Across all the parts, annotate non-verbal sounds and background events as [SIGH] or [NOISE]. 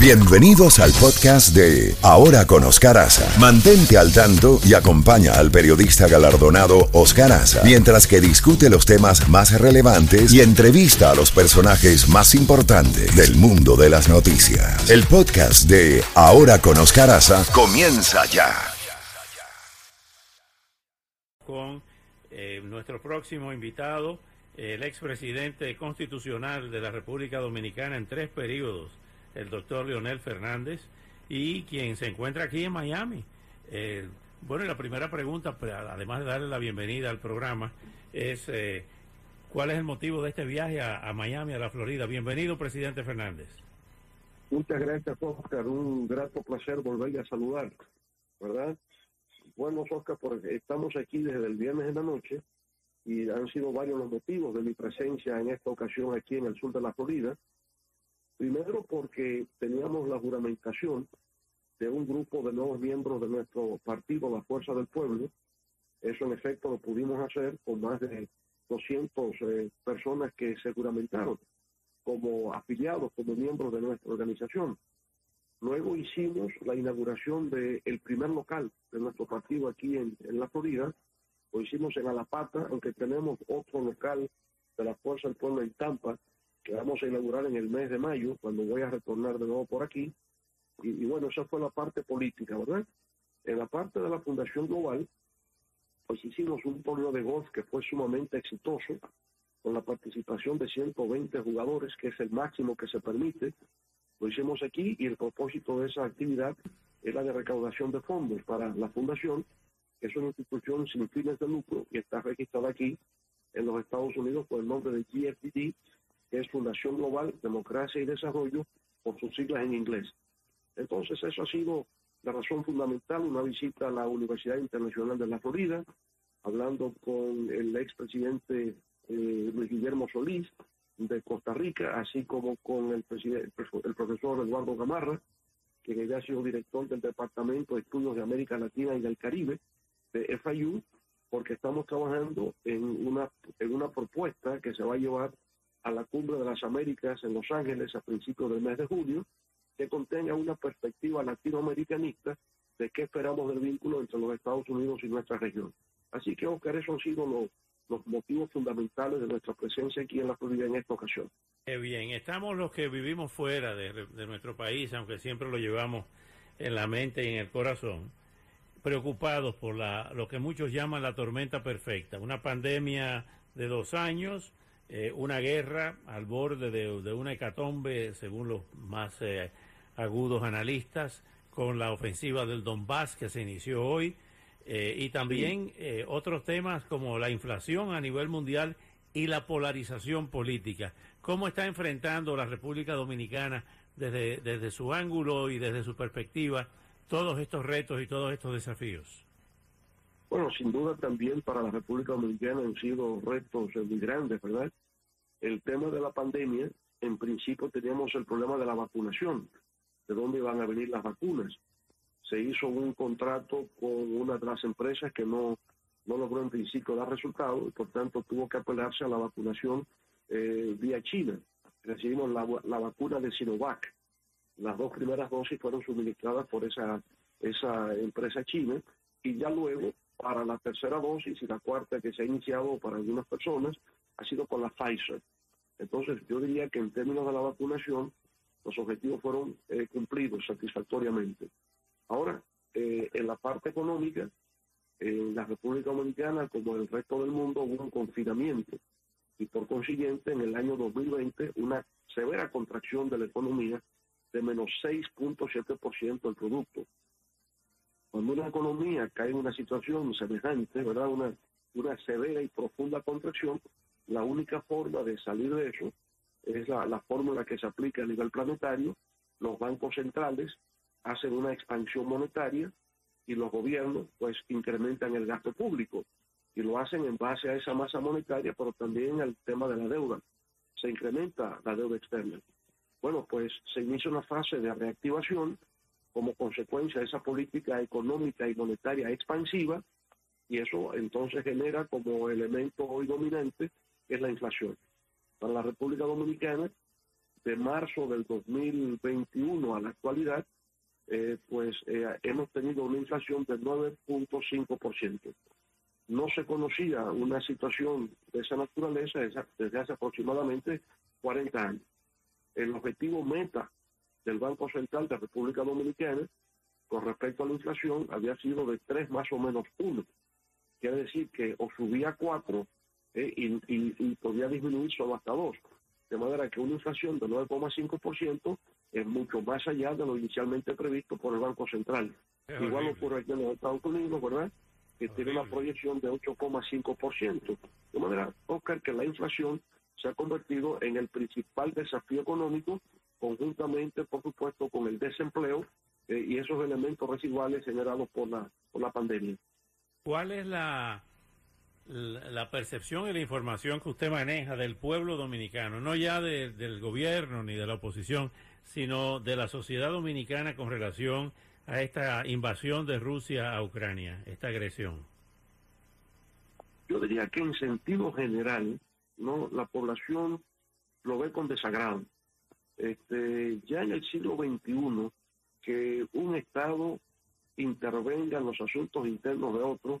Bienvenidos al podcast de Ahora con Oscar Aza. Mantente al tanto y acompaña al periodista galardonado Oscar Aza mientras que discute los temas más relevantes y entrevista a los personajes más importantes del mundo de las noticias. El podcast de Ahora con Oscar Aza comienza ya. Con eh, nuestro próximo invitado, el expresidente constitucional de la República Dominicana en tres periodos el doctor Leonel Fernández, y quien se encuentra aquí en Miami. Eh, bueno, la primera pregunta, pues, además de darle la bienvenida al programa, es eh, ¿cuál es el motivo de este viaje a, Miami, a la Florida? Bienvenido, presidente Fernández. Muchas gracias, Oscar. Un grato placer volver a saludar, ¿verdad? Bueno, Oscar, porque estamos aquí desde el viernes de la noche y han sido varios los motivos de mi presencia en esta ocasión aquí en el sur de la Florida. Primero porque teníamos la juramentación de un grupo de nuevos miembros de nuestro partido, la Fuerza del Pueblo. Eso en efecto lo pudimos hacer con más de 200 eh, personas que se juramentaron como afiliados, como miembros de nuestra organización. Luego hicimos la inauguración del primer local de nuestro partido aquí en, en, la Florida. Lo hicimos en Alapata, aunque tenemos otro local de la Fuerza del Pueblo en Tampa, que vamos a inaugurar en el mes de mayo, cuando voy a retornar de nuevo por aquí. Y, bueno, esa fue la parte política, ¿verdad? En la parte de la Fundación Global, pues hicimos un torneo de golf que fue sumamente exitoso, con la participación de 120 jugadores, que es el máximo que se permite. Lo hicimos aquí y el propósito de esa actividad es la de recaudación de fondos para la Fundación, que es una institución sin fines de lucro y está registrada aquí en los Estados Unidos por el nombre de GFDD, que es Fundación Global, Democracia y Desarrollo, por sus siglas en inglés. Entonces, eso ha sido la razón fundamental, una visita a la Universidad Internacional de la Florida, hablando con el expresidente eh, Luis Guillermo Solís de Costa Rica, así como con el, el profesor Eduardo Gamarra, que ya ha sido director del Departamento de Estudios de América Latina y del Caribe de FIU, porque estamos trabajando en una, en una propuesta que se va a llevar a la Cumbre de las Américas en Los Ángeles a principios del mes de julio, que contenga una perspectiva latinoamericanista de qué esperamos del vínculo entre los Estados Unidos y nuestra región. Así que, Oscar, esos han sido los, los motivos fundamentales de nuestra presencia aquí en la Florida en esta ocasión. bien, estamos los que vivimos fuera de, de, nuestro país, aunque siempre lo llevamos en la mente y en el corazón, preocupados por la, lo que muchos llaman la tormenta perfecta, una pandemia de dos años, eh, una guerra al borde de, una hecatombe, según los más eh, agudos analistas, con la ofensiva del Donbass que se inició hoy, eh, y también otros temas como la inflación a nivel mundial y la polarización política. ¿Cómo está enfrentando la República Dominicana desde, desde su ángulo y desde su perspectiva todos estos retos y todos estos desafíos? Bueno, sin duda también para la República Dominicana han sido retos muy grandes, ¿verdad? El tema de la pandemia, en principio teníamos el problema de la vacunación, de dónde iban a venir las vacunas. Se hizo un contrato con una de las empresas que no, no logró en principio dar resultado y por tanto tuvo que apelarse a la vacunación eh, vía China. Recibimos la, la vacuna de Sinovac. Las dos primeras dosis fueron suministradas por esa, esa empresa china y ya luego para la tercera dosis y la cuarta que se ha iniciado para algunas personas ha sido con la Pfizer. Entonces yo diría que en términos de la vacunación los objetivos fueron eh, cumplidos satisfactoriamente. Ahora, eh, en la parte económica, en la República Dominicana, como en el resto del mundo, hubo un confinamiento y por consiguiente en el año 2020 una severa contracción de la economía de menos 6.7% del producto. Cuando una economía cae en una situación semejante, ¿verdad? Una, una severa y profunda contracción, la única forma de salir de eso es la, la fórmula que se aplica a nivel planetario. Los bancos centrales hacen una expansión monetaria y los gobiernos pues incrementan el gasto público y lo hacen en base a esa masa monetaria, pero también al tema de la deuda. Se incrementa la deuda externa. Bueno, pues se inicia una fase de reactivación como consecuencia de esa política económica y monetaria expansiva, y eso entonces genera como elemento hoy dominante es la inflación. Para la República Dominicana, de marzo del 2021 a la actualidad, eh, pues eh, hemos tenido una inflación del 9.5%. No se conocía una situación de esa naturaleza desde hace aproximadamente 40 años. El objetivo meta del Banco Central de República Dominicana con respecto a la inflación había sido de 3 más o menos 1. Quiere decir que o subía 4 eh, y, y, podía disminuir solo hasta 2. De manera que una inflación de 9,5% es mucho más allá de lo inicialmente previsto por el Banco Central. Igual ocurre aquí en los Estados Unidos, ¿verdad? Que tiene una proyección de 8,5%. De manera, Oscar, que la inflación se ha convertido en el principal desafío económico, conjuntamente, por supuesto, con el desempleo eh, y esos elementos residuales generados por la, por la pandemia. ¿Cuál es la, la, percepción y la información que usted maneja del pueblo dominicano, no ya del gobierno ni de la oposición, sino de la sociedad dominicana con relación a esta invasión de Rusia a Ucrania, esta agresión? Yo diría que en sentido general, no, la población lo ve con desagrado. Este, ya en el siglo XXI, que un Estado intervenga en los asuntos internos de otro,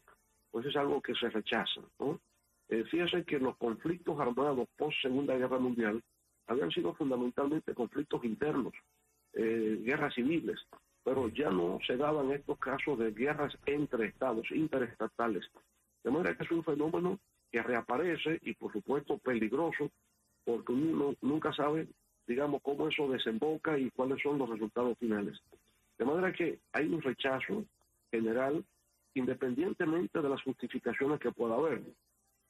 pues es algo que se rechaza. ¿no? Eh, fíjese que los conflictos armados post Segunda Guerra Mundial habían sido fundamentalmente conflictos internos, eh, guerras civiles, pero ya no se daban estos casos de guerras entre estados, interestatales. De manera que es un fenómeno que reaparece y por supuesto peligroso, porque uno nunca sabe, digamos, cómo eso desemboca y cuáles son los resultados finales. De manera que hay un rechazo general independientemente de las justificaciones que pueda haber.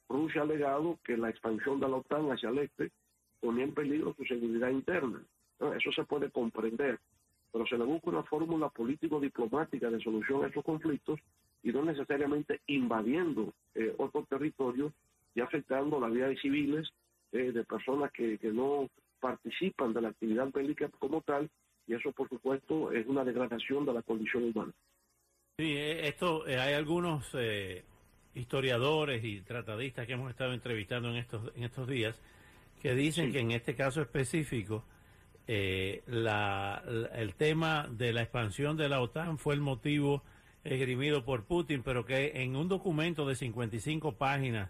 Rusia ha alegado que la expansión de la OTAN hacia el este ponía en peligro su seguridad interna. Eso se puede comprender, pero se le busca una fórmula político-diplomática de solución a esos conflictos y no necesariamente invadiendo eh, otro territorio y afectando la vida de civiles, eh, de personas que, que no participan de la actividad bélica como tal, y eso por supuesto es una degradación de la condición humana. Sí, eh, esto, eh, hay algunos eh, historiadores y tratadistas que hemos estado entrevistando en estos, en estos días que dicen que en este caso específico la, el tema de la expansión de la OTAN fue el motivo esgrimido por Putin, pero que en un documento de 55 páginas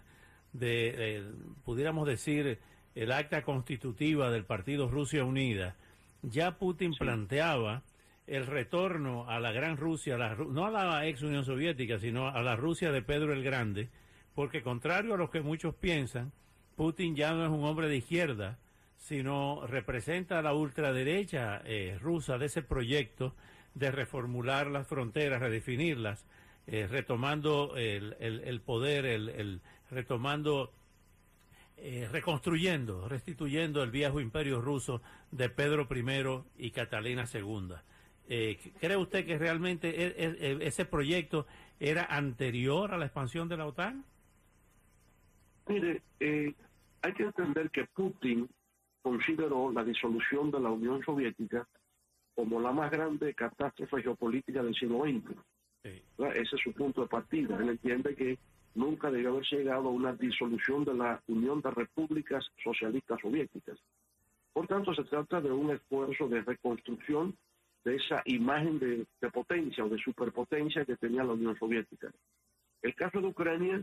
de, pudiéramos decir, el acta constitutiva del Partido Rusia Unida, ya Putin planteaba el retorno a la gran Rusia, no a la ex Unión Soviética, sino a la Rusia de Pedro el Grande, porque contrario a lo que muchos piensan, Putin ya no es un hombre de izquierda, sino representa la ultraderecha eh, rusa de ese proyecto de reformular las fronteras, redefinirlas, eh, retomando el, poder, el, retomando, eh, reconstruyendo, restituyendo el viejo imperio ruso de Pedro I y Catalina II. Eh, ¿Cree usted que realmente e, e, e, ese proyecto era anterior a la expansión de la OTAN? Mire, eh, hay que entender que Putin consideró la disolución de la Unión Soviética como la más grande catástrofe geopolítica del siglo XX. Ese es su punto de partida. Él entiende que nunca debió haber llegado a una disolución de la Unión de Repúblicas Socialistas Soviéticas. Por tanto, se trata de un esfuerzo de reconstrucción de esa imagen de, potencia o de superpotencia que tenía la Unión Soviética. El caso de Ucrania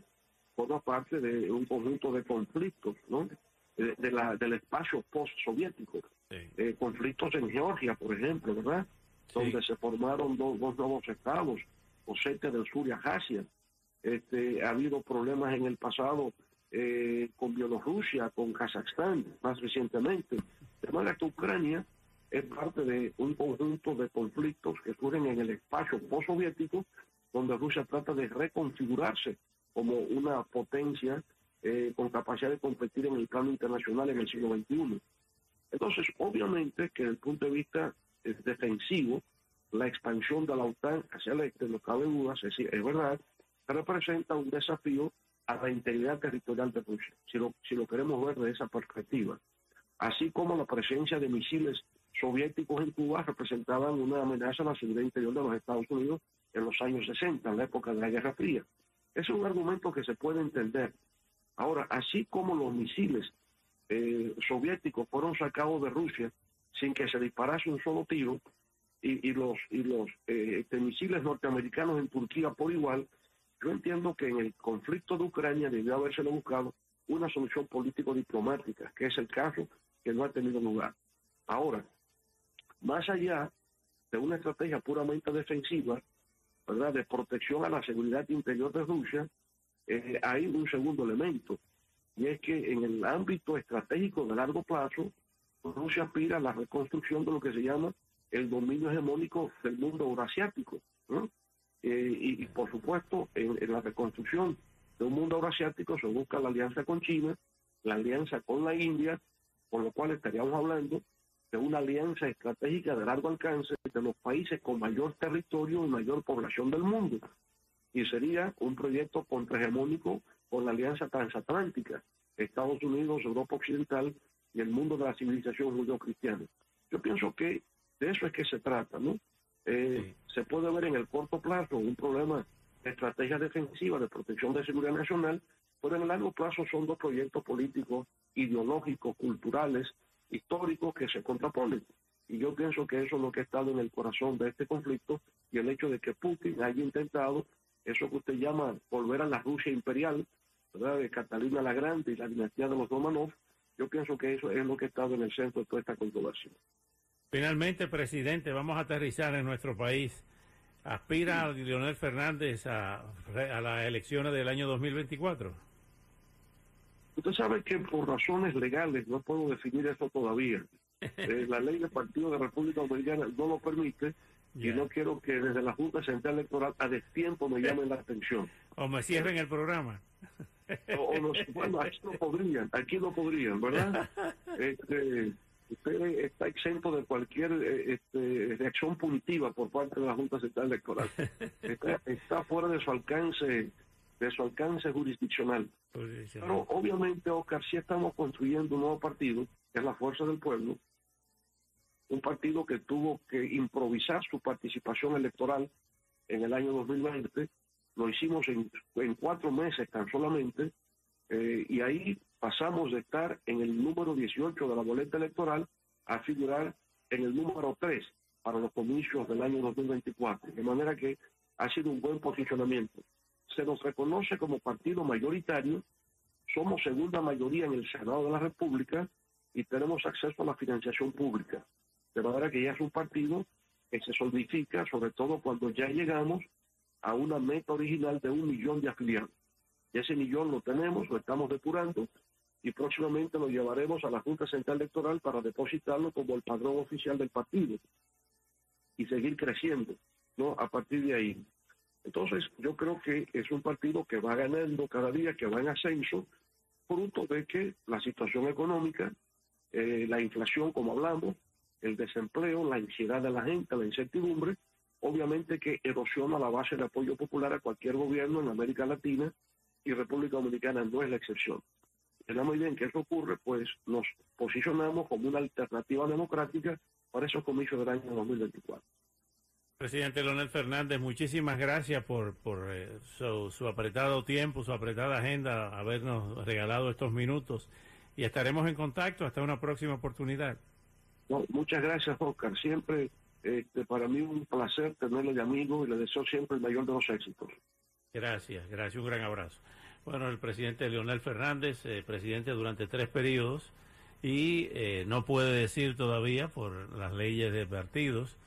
forma parte de un conjunto de conflictos, ¿no? De, la, del espacio post-soviético. Eh, conflictos en Georgia, por ejemplo, ¿verdad? Donde se formaron dos, nuevos estados, Osetia del Sur y Ajasia. Este, ha habido problemas en el pasado eh, con Bielorrusia, con Kazajstán, más recientemente. De manera que Ucrania es parte de un conjunto de conflictos que surgen en el espacio postsoviético, donde Rusia trata de reconfigurarse como una potencia eh, con capacidad de competir en el plano internacional en el siglo XXI. Entonces, obviamente que desde el punto de vista eh, defensivo, la expansión de la OTAN hacia el este, no cabe duda, es, es verdad, representa un desafío a la integridad territorial de Rusia, si lo, queremos ver de esa perspectiva. Así como la presencia de misiles soviéticos en Cuba representaban una amenaza a la seguridad interior de los Estados Unidos en los años 60, en la época de la Guerra Fría. Es un argumento que se puede entender. Ahora, así como los misiles eh, soviéticos fueron sacados de Rusia sin que se disparase un solo tiro, y, los, y los eh, este, misiles norteamericanos en Turquía por igual, yo entiendo que en el conflicto de Ucrania debió haberse buscado una solución político-diplomática, que es el caso que no ha tenido lugar. Ahora, más allá de una estrategia puramente defensiva, ¿verdad? de protección a la seguridad interior de Rusia, eh, hay un segundo elemento, y es que en el ámbito estratégico de largo plazo, Rusia aspira a la reconstrucción de lo que se llama el dominio hegemónico del mundo euroasiático. Eh, y, por supuesto, en, la reconstrucción de un mundo euroasiático se busca la alianza con China, la alianza con la India, con lo cual estaríamos hablando de una alianza estratégica de largo alcance de los países con mayor territorio y mayor población del mundo. Y sería un proyecto contrahegemónico con la alianza transatlántica, Estados Unidos, Europa Occidental y el mundo de la civilización judío-cristiana. Yo pienso que de eso es que se trata, ¿no? Eh, se puede ver en el corto plazo un problema de estrategia defensiva, de protección de seguridad nacional, pero en el largo plazo son dos proyectos políticos, ideológicos, culturales, históricos que se contraponen. Y yo pienso que eso es lo que ha estado en el corazón de este conflicto y el hecho de que Putin haya intentado eso que usted llama volver a la Rusia imperial, ¿verdad? de Catalina la Grande y la dinastía de los Romanov, yo pienso que eso es lo que ha estado en el centro de toda esta controversia. Finalmente, presidente, vamos a aterrizar en nuestro país. ¿Aspira a Leonel Fernández a, a las elecciones del año 2024? Usted sabe que por razones legales no puedo definir eso todavía. [LAUGHS] Eh, la ley del Partido de República Dominicana no lo permite y no quiero que desde la Junta Central Electoral a destiempo me llamen la atención. O me cierren el programa. O, bueno, aquí no podrían, aquí no podrían, ¿verdad? [LAUGHS] Este, usted está exento de cualquier eh, este, reacción punitiva por parte de la Junta Central Electoral. [LAUGHS] Está, fuera de su alcance de su alcance jurisdiccional. Pero obviamente, Oscar, sí estamos construyendo un nuevo partido, que es la Fuerza del Pueblo, un partido que tuvo que improvisar su participación electoral en el año 2020. Lo hicimos en, en cuatro meses tan solamente, eh, y ahí pasamos de estar en el número 18 de la boleta electoral a figurar en el número 3 para los comicios del año 2024. De manera que ha sido un buen posicionamiento. Se nos reconoce como partido mayoritario, somos segunda mayoría en el Senado de la República y tenemos acceso a la financiación pública. De manera que ya es un partido que se solidifica, sobre todo cuando ya llegamos a una meta original de un millón de afiliados. Y ese millón lo tenemos, lo estamos depurando y próximamente lo llevaremos a la Junta Central Electoral para depositarlo como el padrón oficial del partido y seguir creciendo, ¿no? A partir de ahí. Entonces, yo creo que es un partido que va ganando cada día, que va en ascenso, fruto de que la situación económica, eh, la inflación, como hablamos, el desempleo, la ansiedad de la gente, la incertidumbre, obviamente que erosiona la base de apoyo popular a cualquier gobierno en América Latina y República Dominicana no es la excepción. La medida en que eso ocurre, pues nos posicionamos como una alternativa democrática para esos comicios del año 2024. Presidente Leonel Fernández, muchísimas gracias por, por eh, su, apretado tiempo, su apretada agenda, habernos regalado estos minutos y estaremos en contacto hasta una próxima oportunidad muchas gracias, Oscar. Siempre este, para mí un placer tenerlo de amigo y le deseo siempre el mayor de los éxitos. Gracias, gracias, un gran abrazo. Bueno, el presidente Leonel Fernández, eh, presidente durante tres periodos, y eh, no puede decir todavía, por las leyes de partidos,